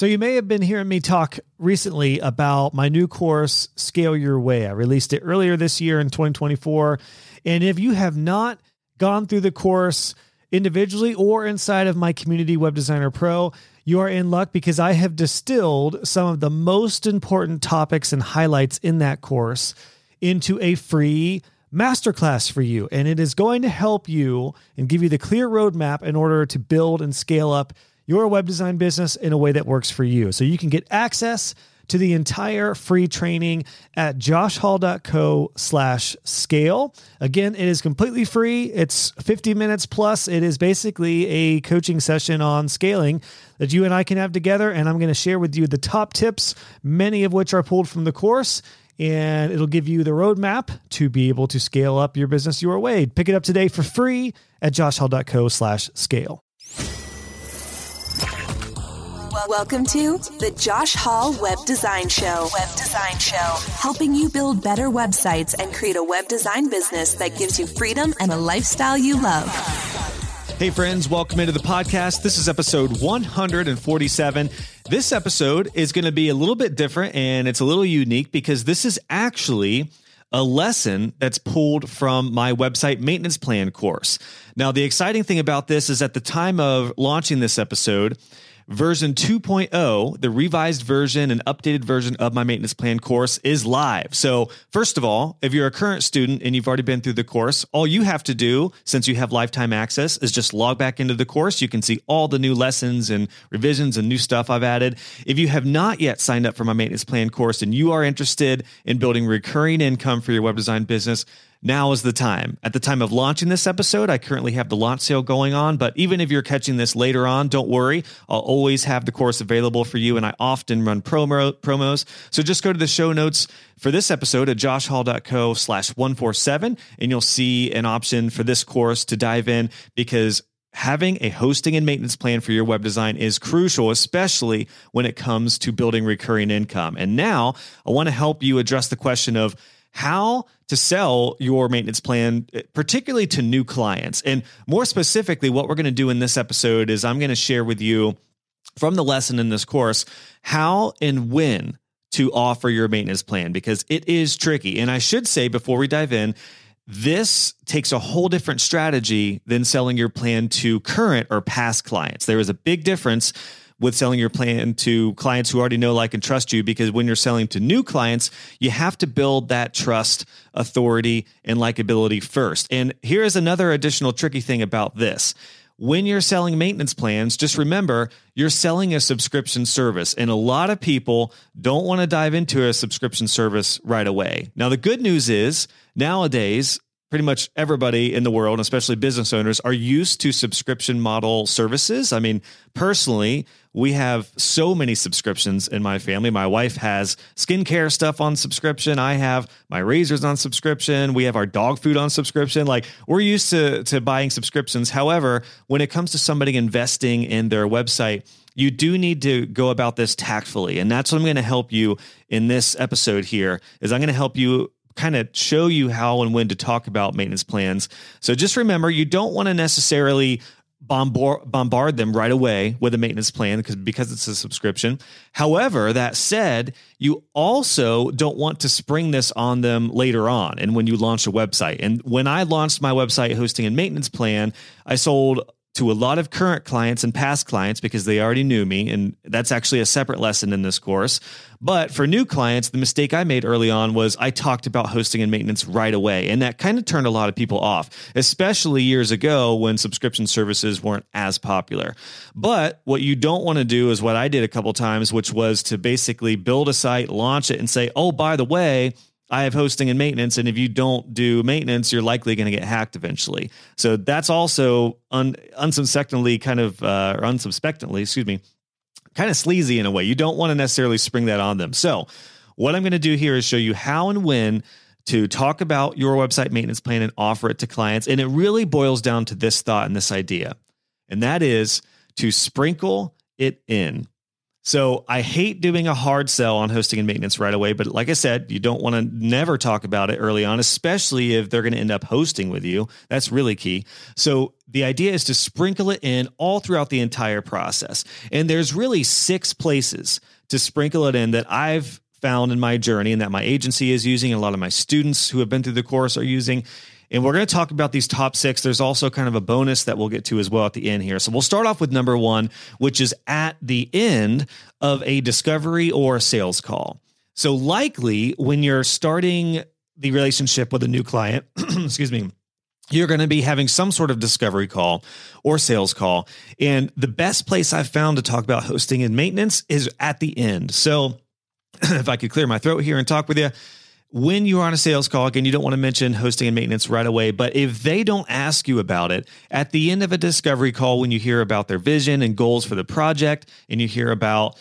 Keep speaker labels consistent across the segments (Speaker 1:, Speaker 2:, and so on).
Speaker 1: So, you may have been hearing me talk recently about my new course, Scale Your Way. I released it earlier this year in 2024. And if you have not gone through the course individually or inside of my community, Web Designer Pro, you are in luck because I have distilled some of the most important topics and highlights in that course into a free masterclass for you. And it is going to help you and give you the clear roadmap in order to build and scale up your web design business in a way that works for you. So you can get access to the entire free training at joshhall.co slash scale. Again, it is completely free. It's 50 minutes plus. It is basically a coaching session on scaling that you and I can have together. And I'm going to share with you the top tips, many of which are pulled from the course. And it'll give you the roadmap to be able to scale up your business your way. Pick it up today for free at joshhall.co slash scale.
Speaker 2: Welcome to the Josh Hall Web Design Show. Web Design Show. Helping you build better websites and create a web design business that gives you freedom and a lifestyle you love.
Speaker 3: Hey, friends, welcome into the podcast. This is episode 147. This episode is going to be a little bit different and it's a little unique because this is actually a lesson that's pulled from my website maintenance plan course. Now, the exciting thing about this is at the time of launching this episode, Version 2.0, the revised version and updated version of my maintenance plan course is live. So, first of all, if you're a current student and you've already been through the course, all you have to do, since you have lifetime access, is just log back into the course. You can see all the new lessons and revisions and new stuff I've added. If you have not yet signed up for my maintenance plan course and you are interested in building recurring income for your web design business, now is the time. At the time of launching this episode, I currently have the launch sale going on, but even if you're catching this later on, don't worry. I'll always have the course available for you, and I often run promo, promos. So just go to the show notes for this episode at joshhall.co slash 147, and you'll see an option for this course to dive in because having a hosting and maintenance plan for your web design is crucial, especially when it comes to building recurring income. And now I want to help you address the question of how to sell your maintenance plan, eh, particularly to new clients. And more specifically, what we're going to do in this episode is I'm going to share with you from the lesson in this course how and when to offer your maintenance plan because it is tricky. And I should say before we dive in, this takes a whole different strategy than selling your plan to current or past clients. There is a big difference with selling your plan to clients who already know, like, and trust you. Because when you're selling to new clients, you have to build that trust, authority, and likability first. And here is another additional tricky thing about this. When you're selling maintenance plans, just remember you're selling a subscription service. And a lot of people don't want to dive into a subscription service right away. Now, the good news is nowadays, pretty much everybody in the world, especially business owners, are used to subscription model services. I mean, personally, we have so many subscriptions in my family. My wife has skincare stuff on subscription. I have my razors on subscription. We have our dog food on subscription. Like we're used to, to buying subscriptions. However, when it comes to somebody investing in their website, you do need to go about this tactfully. And that's what I'm going to help you in this episode here is I'm going to help you kind of show you how and when to talk about maintenance plans. So just remember, you don't want to necessarily bombard bombard them right away with a maintenance plan because because it's a subscription. However, that said, you also don't want to spring this on them later on and when you launch a website. And when I launched my website hosting and maintenance plan, I sold to a lot of current clients and past clients because they already knew me. And that's actually a separate lesson in this course. But for new clients, the mistake I made early on was I talked about hosting and maintenance right away. And that kind of turned a lot of people off, especially years ago when subscription services weren't as popular. But what you don't want to do is what I did a couple times, which was to basically build a site, launch it, and say, oh, by the way, I have hosting and maintenance, and if you don't do maintenance, you're likely going to get hacked eventually. So that's also un, unsuspectingly kind of, uh, or unsuspectingly, excuse me, kind of sleazy in a way. You don't want to necessarily spring that on them. So what I'm going to do here is show you how and when to talk about your website maintenance plan and offer it to clients. And it really boils down to this thought and this idea, and that is to sprinkle it in. So I hate doing a hard sell on hosting and maintenance right away. But like I said, you don't want to never talk about it early on, especially if they're going to end up hosting with you. That's really key. So the idea is to sprinkle it in all throughout the entire process. And there's really six places to sprinkle it in that I've found in my journey and that my agency is using, and a lot of my students who have been through the course are using. And we're going to talk about these top six. There's also kind of a bonus that we'll get to as well at the end here. So we'll start off with number one, which is at the end of a discovery or a sales call. So, likely when you're starting the relationship with a new client, excuse me, you're going to be having some sort of discovery call or sales call. And the best place I've found to talk about hosting and maintenance is at the end. So, if I could clear my throat here and talk with you, when you're on a sales call, again, you don't want to mention hosting and maintenance right away, but if they don't ask you about it at the end of a discovery call, when you hear about their vision and goals for the project and you hear about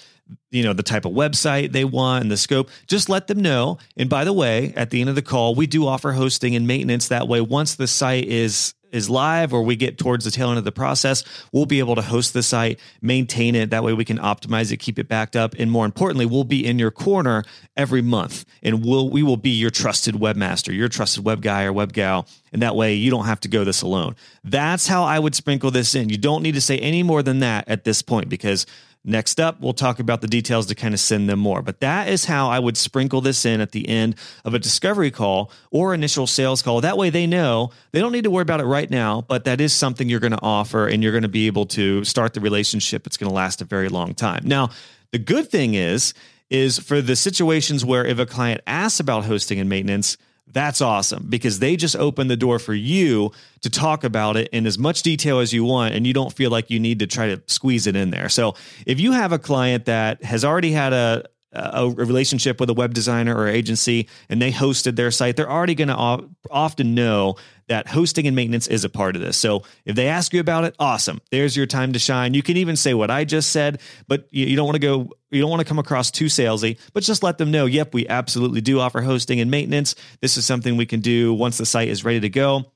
Speaker 3: you know the type of website they want and the scope just let them know. And by the way at the end of the call we do offer hosting and maintenance that way once the site is is live or we get towards the tail end of the process, we'll be able to host the site, maintain it. That way we can optimize it, keep it backed up. And more importantly, we'll be in your corner every month and we'll, we will be your trusted webmaster, your trusted web guy or web gal. And that way you don't have to go this alone. That's how I would sprinkle this in. You don't need to say any more than that at this point because Next up, we'll talk about the details to kind of send them more. But that is how I would sprinkle this in at the end of a discovery call or initial sales call. That way they know they don't need to worry about it right now, but that is something you're going to offer and you're going to be able to start the relationship. It's going to last a very long time. Now, the good thing is, is for the situations where if a client asks about hosting and maintenance, that's awesome because they just open the door for you to talk about it in as much detail as you want and you don't feel like you need to try to squeeze it in there. So if you have a client that has already had a a relationship with a web designer or agency and they hosted their site, they're already going to often know that hosting and maintenance is a part of this. So if they ask you about it, awesome. There's your time to shine. You can even say what I just said, but you don't want to go, you don't want to come across too salesy, but just let them know, yep, we absolutely do offer hosting and maintenance. This is something we can do once the site is ready to go.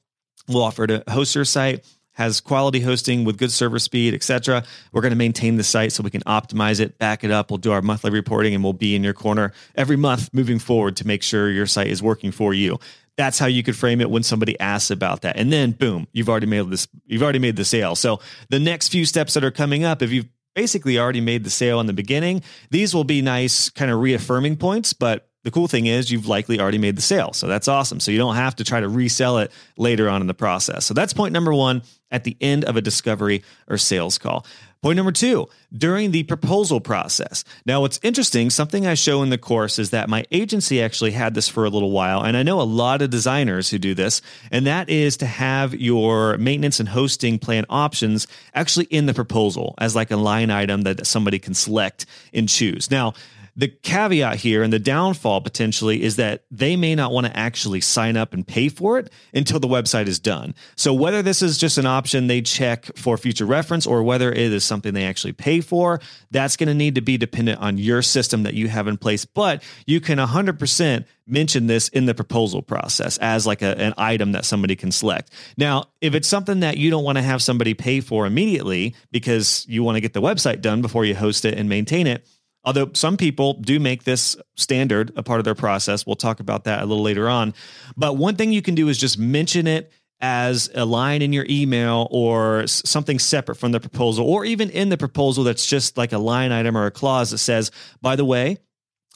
Speaker 3: We'll offer to host your site has quality hosting with good server speed, etc. We're going to maintain the site so we can optimize it, back it up. We'll do our monthly reporting and we'll be in your corner every month moving forward to make sure your site is working for you. That's how you could frame it when somebody asks about that. And then boom, you've already made this you've already made the sale. So the next few steps that are coming up if you've basically already made the sale in the beginning, these will be nice kind of reaffirming points, but the cool thing is you've likely already made the sale. So that's awesome. So you don't have to try to resell it later on in the process. So that's point number one at the end of a discovery or sales call. Point number two, during the proposal process. Now, what's interesting, something I show in the course is that my agency actually had this for a little while, and I know a lot of designers who do this, and that is to have your maintenance and hosting plan options actually in the proposal as like a line item that somebody can select and choose. Now, the caveat here and the downfall potentially is that they may not want to actually sign up and pay for it until the website is done. So, whether this is just an option they check for future reference or whether it is something they actually pay for, that's going to need to be dependent on your system that you have in place. But you can 100% mention this in the proposal process as like a, an item that somebody can select. Now, if it's something that you don't want to have somebody pay for immediately because you want to get the website done before you host it and maintain it, Although some people do make this standard a part of their process. We'll talk about that a little later on. But one thing you can do is just mention it as a line in your email or something separate from the proposal, or even in the proposal that's just like a line item or a clause that says, by the way,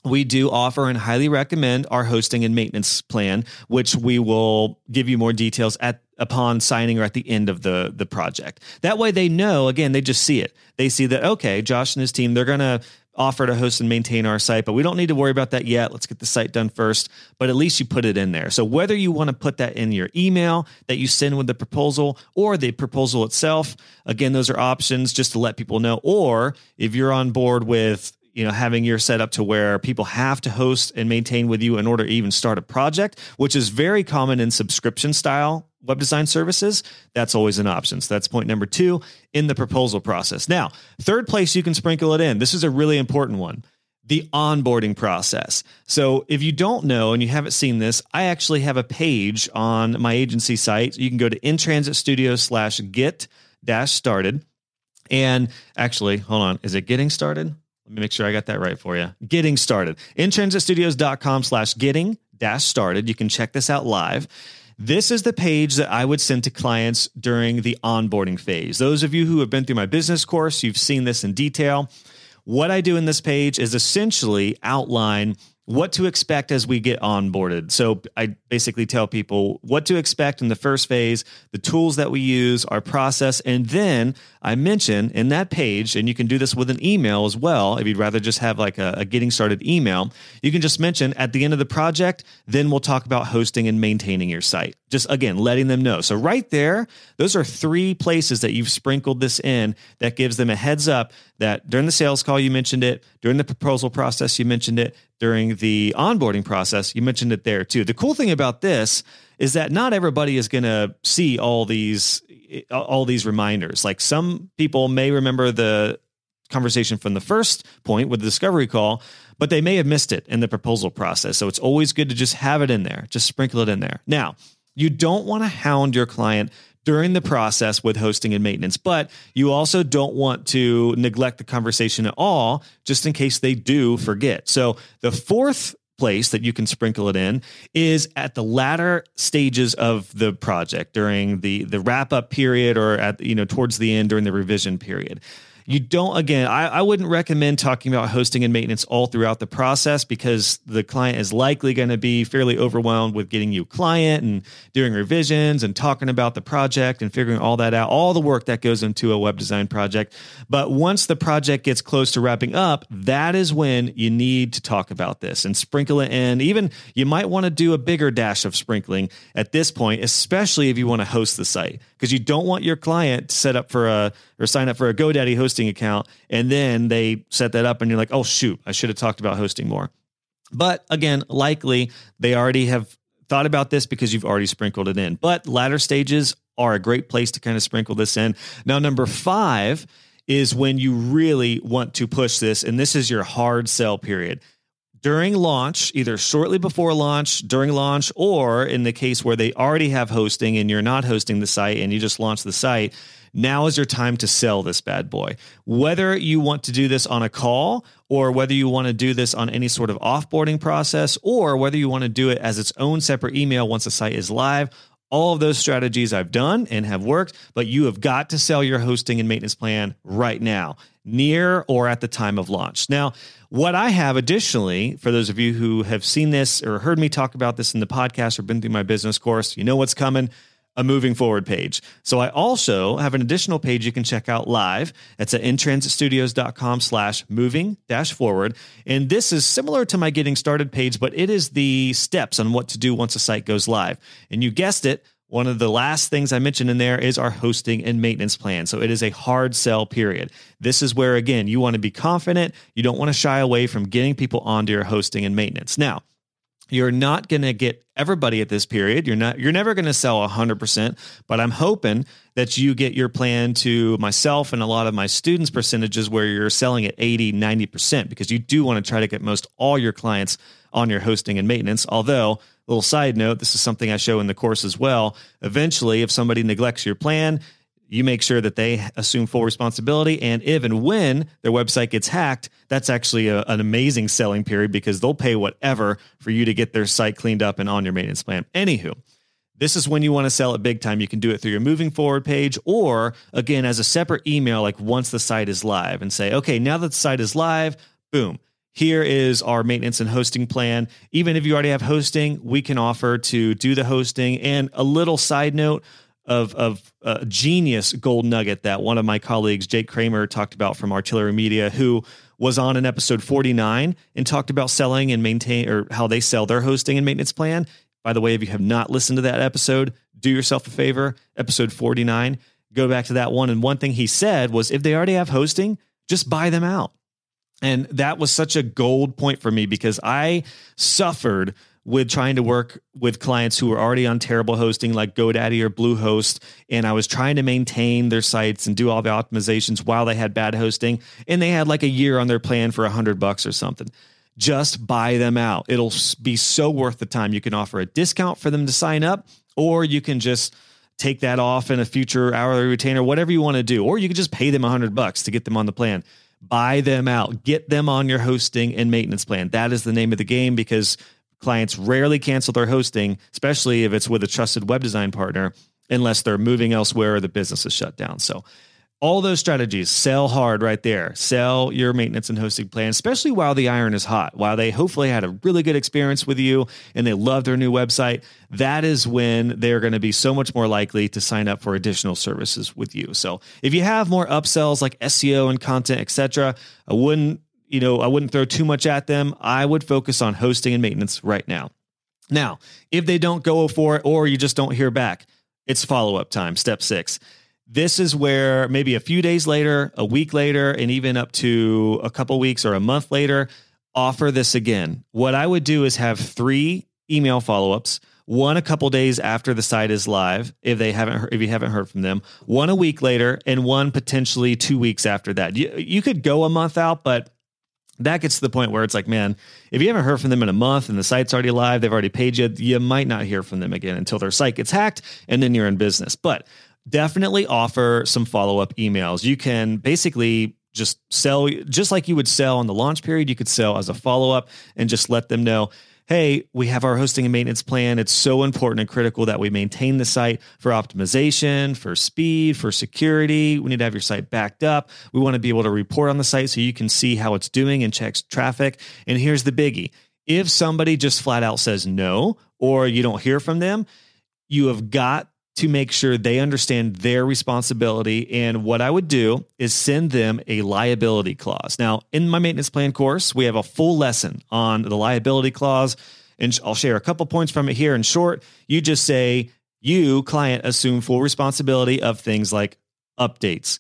Speaker 3: we do offer and highly recommend our hosting and maintenance plan, which we will give you more details at upon signing or at the end of the the project. That way they know, again, they just see it. They see that okay, Josh and his team, they're going to offer to host and maintain our site, but we don't need to worry about that yet. Let's get the site done first, but at least you put it in there. So whether you want to put that in your email that you send with the proposal or the proposal itself, again, those are options just to let people know. Or if you're on board with you know having your setup to where people have to host and maintain with you in order to even start a project which is very common in subscription style web design services, that's always an option. So that's point number two in the proposal process. Now, third place you can sprinkle it in. This is a really important one the onboarding process. So if you don't know and you haven't seen this, I actually have a page on my agency site. You can go to InTransit Studio slash get dash started. And actually, hold on, is it getting started? Let me make sure I got that right for you. Getting started. InTransitStudios.com slash getting dash started. You can check this out live. This is the page that I would send to clients during the onboarding phase. Those of you who have been through my business course, you've seen this in detail. What I do in this page is essentially outline what to expect as we get onboarded. So I basically tell people what to expect in the first phase, the tools that we use, our process, and then I mention in that page, and you can do this with an email as well. If you'd rather just have like a, a getting started email, you can just mention at the end of the project, then we'll talk about hosting and maintaining your site. Just again, letting them know. So right there, those are three places that you've sprinkled this in that gives them a heads up that during the sales call, you mentioned it, during the proposal process, you mentioned it, during the onboarding process, you mentioned it there too. The cool thing about this is that not everybody is going to see all these all these reminders. Like some people may remember the conversation from the first point with the discovery call, but they may have missed it in the proposal process. So it's always good to just have it in there, just sprinkle it in there. Now, you don't want to hound your client during the process with hosting and maintenance, but you also don't want to neglect the conversation at all just in case they do forget. So the fourth place that you can sprinkle it in is at the latter stages of the project during the the wrap up period or at you know towards the end during the revision period you don't, again, I, I wouldn't recommend talking about hosting and maintenance all throughout the process because the client is likely going to be fairly overwhelmed with getting you client and doing revisions and talking about the project and figuring all that out, all the work that goes into a web design project. But once the project gets close to wrapping up, that is when you need to talk about this and sprinkle it in. Even you might want to do a bigger dash of sprinkling at this point, especially if you want to host the site because you don't want your client set up for a or sign up for a GoDaddy hosting account and then they set that up and you're like, oh shoot, I should have talked about hosting more. But again, likely they already have thought about this because you've already sprinkled it in. But latter stages are a great place to kind of sprinkle this in. Now, number five is when you really want to push this, and this is your hard sell period during launch, either shortly before launch, during launch, or in the case where they already have hosting and you're not hosting the site and you just launch the site, now is your time to sell this bad boy. Whether you want to do this on a call or whether you want to do this on any sort of offboarding process or whether you want to do it as its own separate email once the site is live, all of those strategies I've done and have worked, but you have got to sell your hosting and maintenance plan right now, near or at the time of launch. Now, what I have additionally, for those of you who have seen this or heard me talk about this in the podcast or been through my business course, you know what's coming a moving forward page. So I also have an additional page you can check out live. It's at intransitstudios.com slash moving dash forward. And this is similar to my getting started page, but it is the steps on what to do once a site goes live. And you guessed it, one of the last things I mentioned in there is our hosting and maintenance plan. So it is a hard sell period. This is where, again, you want to be confident. You don't want to shy away from getting people onto your hosting and maintenance. Now, you're not going to get everybody at this period. You're not you're never going to sell 100%, but I'm hoping that you get your plan to myself and a lot of my students percentages where you're selling at 80, 90% because you do want to try to get most all your clients on your hosting and maintenance. Although, little side note, this is something I show in the course as well. Eventually, if somebody neglects your plan, you make sure that they assume full responsibility. And if and when their website gets hacked, that's actually a, an amazing selling period because they'll pay whatever for you to get their site cleaned up and on your maintenance plan. Anywho, this is when you want to sell it big time. You can do it through your moving forward page or again as a separate email, like once the site is live and say, okay, now that the site is live, boom. Here is our maintenance and hosting plan. Even if you already have hosting, we can offer to do the hosting. And a little side note, of of a genius gold nugget that one of my colleagues, Jake Kramer, talked about from Artillery Media, who was on in episode 49 and talked about selling and maintain or how they sell their hosting and maintenance plan. By the way, if you have not listened to that episode, do yourself a favor, episode 49, go back to that one. And one thing he said was if they already have hosting, just buy them out. And that was such a gold point for me because I suffered with trying to work with clients who were already on terrible hosting like GoDaddy or Bluehost. And I was trying to maintain their sites and do all the optimizations while they had bad hosting. And they had like a year on their plan for a hundred bucks or something. Just buy them out. It'll be so worth the time. You can offer a discount for them to sign up, or you can just take that off in a future hourly retainer, whatever you want to do, or you can just pay them a hundred bucks to get them on the plan buy them out, get them on your hosting and maintenance plan. That is the name of the game because clients rarely cancel their hosting, especially if it's with a trusted web design partner, unless they're moving elsewhere or the business is shut down. So all those strategies sell hard right there. Sell your maintenance and hosting plan especially while the iron is hot while they hopefully had a really good experience with you and they love their new website that is when they're going to be so much more likely to sign up for additional services with you. So if you have more upsells like seo and content etc i wouldn't you know i wouldn't throw too much at them. I would focus on hosting and maintenance right now. Now if they don't go for it or you just don't hear back it's follow-up time step six this is where maybe a few days later, a week later, and even up to a couple weeks or a month later, offer this again. What I would do is have three email follow-ups, one a couple days after the site is live if they haven't if you haven't heard from them, one a week later, and one potentially 2 weeks after that. You, you could go a month out, but that gets to the point where it's like, man, if you haven't heard from them in a month and the site's already live, they've already paid you, you might not hear from them again until their site gets hacked and then you're in business. But definitely offer some follow up emails. You can basically just sell, just like you would sell on the launch period, you could sell as a follow up and just let them know. Hey, we have our hosting and maintenance plan. It's so important and critical that we maintain the site for optimization, for speed, for security. We need to have your site backed up. We want to be able to report on the site so you can see how it's doing and checks traffic. And here's the biggie if somebody just flat out says no, or you don't hear from them, you have got to make sure they understand their responsibility. And what I would do is send them a liability clause. Now, in my maintenance plan course, we have a full lesson on the liability clause. And I'll share a couple points from it here. In short, you just say, you, client, assume full responsibility of things like updates,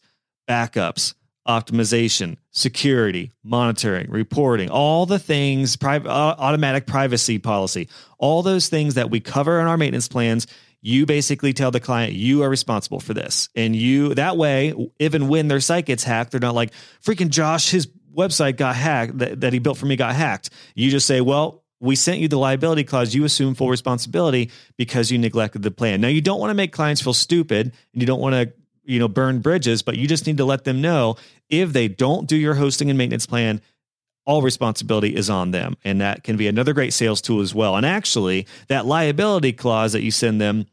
Speaker 3: backups, optimization, security, monitoring, reporting, all the things, uh, automatic privacy policy, all those things that we cover in our maintenance plans you basically tell the client you are responsible for this and you that way even when their site gets hacked they're not like freaking josh his website got hacked that, that he built for me got hacked you just say well we sent you the liability clause you assume full responsibility because you neglected the plan now you don't want to make clients feel stupid and you don't want to you know burn bridges but you just need to let them know if they don't do your hosting and maintenance plan all responsibility is on them. And that can be another great sales tool as well. And actually, that liability clause that you send them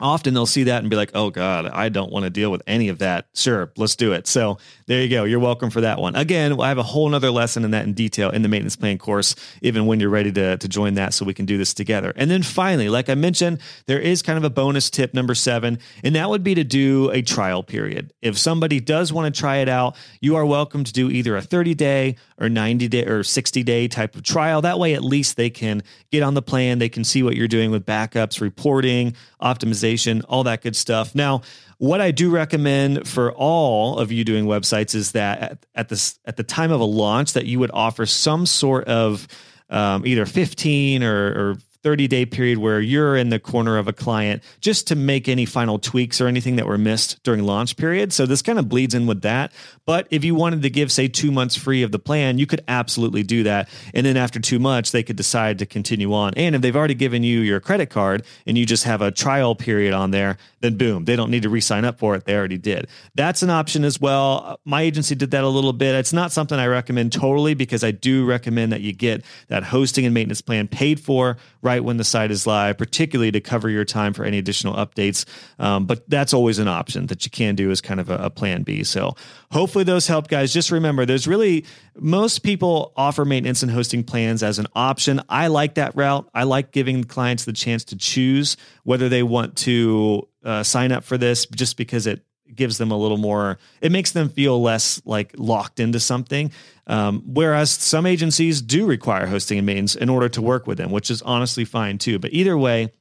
Speaker 3: often they'll see that and be like, oh God, I don't want to deal with any of that. Sure, let's do it. So there you go. You're welcome for that one. Again, I have a whole nother lesson in that in detail in the maintenance plan course, even when you're ready to, to join that so we can do this together. And then finally, like I mentioned, there is kind of a bonus tip number seven, and that would be to do a trial period. If somebody does want to try it out, you are welcome to do either a 30 day or 90 day or 60 day type of trial. That way, at least they can get on the plan. They can see what you're doing with backups, reporting, optimization all that good stuff. Now, what I do recommend for all of you doing websites is that at, at this at the time of a launch that you would offer some sort of um, either 15 or, or 30 day period where you're in the corner of a client just to make any final tweaks or anything that were missed during launch period. So this kind of bleeds in with that. But if you wanted to give, say, two months free of the plan, you could absolutely do that. And then after two months, they could decide to continue on. And if they've already given you your credit card and you just have a trial period on there, then boom, they don't need to re sign up for it. They already did. That's an option as well. My agency did that a little bit. It's not something I recommend totally because I do recommend that you get that hosting and maintenance plan paid for right when the site is live, particularly to cover your time for any additional updates. Um, but that's always an option that you can do as kind of a, a plan B. So hopefully those help, guys. Just remember, there's really most people offer maintenance and hosting plans as an option. I like that route. I like giving clients the chance to choose whether they want to uh, sign up for this just because it gives them a little more it makes them feel less like locked into something. Um, whereas some agencies do require hosting and maintenance in order to work with them which is honestly fine too. But either way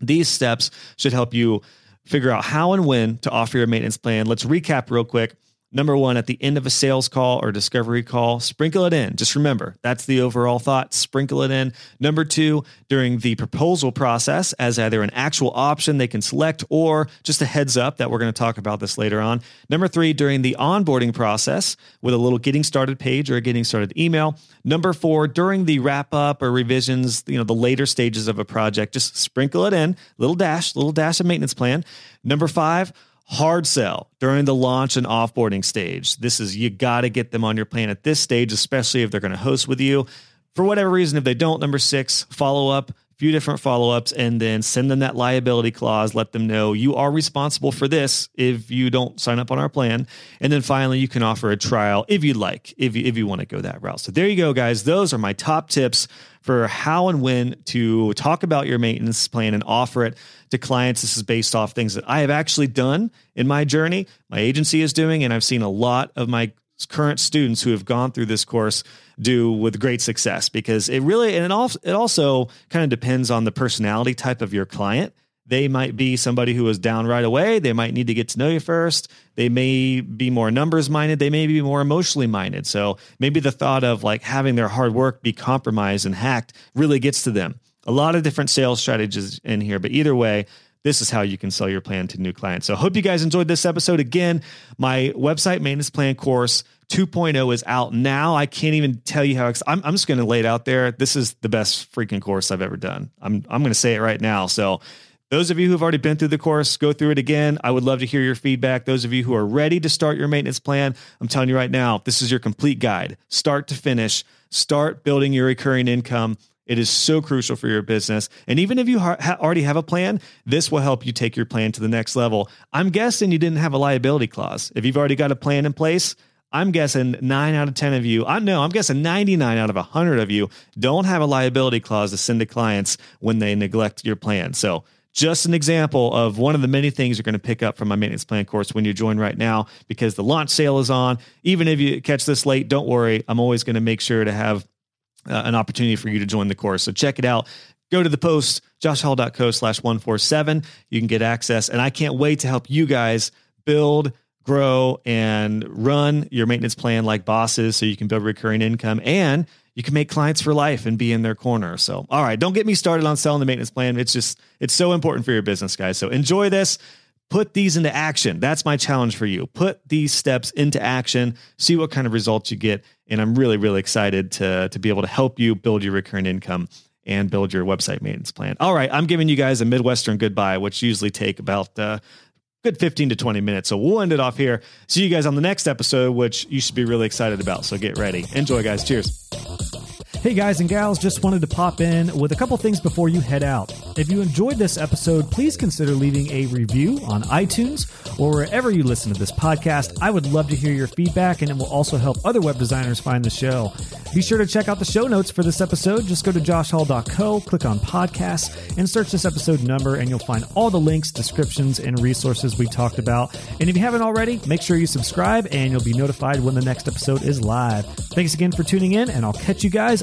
Speaker 3: these steps should help you figure out how and when to offer your maintenance plan. Let's recap real quick Number one, at the end of a sales call or discovery call, sprinkle it in. Just remember, that's the overall thought. Sprinkle it in. Number two, during the proposal process, as either an actual option they can select or just a heads up that we're going to talk about this later on. Number three, during the onboarding process with a little getting started page or a getting started email. Number four, during the wrap up or revisions, you know, the later stages of a project, just sprinkle it in, little dash, little dash of maintenance plan. Number five, hard sell during the launch and offboarding stage. This is, you got to get them on your plan at this stage, especially if they're going to host with you. For whatever reason, if they don't, number six, follow up few different follow ups, and then send them that liability clause. Let them know you are responsible for this if you don't sign up on our plan. And then finally, you can offer a trial if you'd like, if you, if you want to go that route. So there you go, guys. Those are my top tips for how and when to talk about your maintenance plan and offer it to clients. This is based off things that I have actually done in my journey, my agency is doing, and I've seen a lot of my current students who have gone through this course do with great success because it really and it also it also kind of depends on the personality type of your client. They might be somebody who is down right away. They might need to get to know you first. They may be more numbers minded. They may be more emotionally minded. So maybe the thought of like having their hard work be compromised and hacked really gets to them. A lot of different sales strategies in here, but either way, this is how you can sell your plan to new clients. So, hope you guys enjoyed this episode. Again, my website maintenance plan course 2.0 is out now. I can't even tell you how ex- I'm, I'm just going to lay it out there. This is the best freaking course I've ever done. I'm I'm going to say it right now. So, those of you who've already been through the course, go through it again. I would love to hear your feedback. Those of you who are ready to start your maintenance plan, I'm telling you right now, this is your complete guide, start to finish. Start building your recurring income it is so crucial for your business. And even if you ha- already have a plan, this will help you take your plan to the next level. I'm guessing you didn't have a liability clause. If you've already got a plan in place, I'm guessing nine out of 10 of you, I know, I'm guessing 99 out of 100 of you don't have a liability clause to send to clients when they neglect your plan. So, just an example of one of the many things you're going to pick up from my maintenance plan course when you join right now because the launch sale is on. Even if you catch this late, don't worry. I'm always going to make sure to have uh, an opportunity for you to join the course. So check it out. Go to the post, joshhall.co slash 147. You can get access. And I can't wait to help you guys build, grow, and run your maintenance plan like bosses so you can build recurring income and you can make clients for life and be in their corner. So, all right, don't get me started on selling the maintenance plan. It's just, it's so important for your business, guys. So enjoy this put these into action. That's my challenge for you. Put these steps into action, see what kind of results you get. And I'm really, really excited to, to be able to help you build your recurring income and build your website maintenance plan. All right, I'm giving you guys a Midwestern goodbye, which usually take about uh, good 15 to 20 minutes. So we'll end it off here. See you guys on the next episode, which you should be really excited about. So get ready. Enjoy, guys. Cheers.
Speaker 1: Hey guys and gals, just wanted to pop in with a couple things before you head out. If you enjoyed this episode, please consider leaving a review on iTunes or wherever you listen to this podcast. I would love to hear your feedback and it will also help other web designers find the show. Be sure to check out the show notes for this episode. Just go to joshhall.co, click on podcasts, and search this episode number, and you'll find all the links, descriptions, and resources we talked about. And if you haven't already, make sure you subscribe and you'll be notified when the next episode is live. Thanks again for tuning in, and I'll catch you guys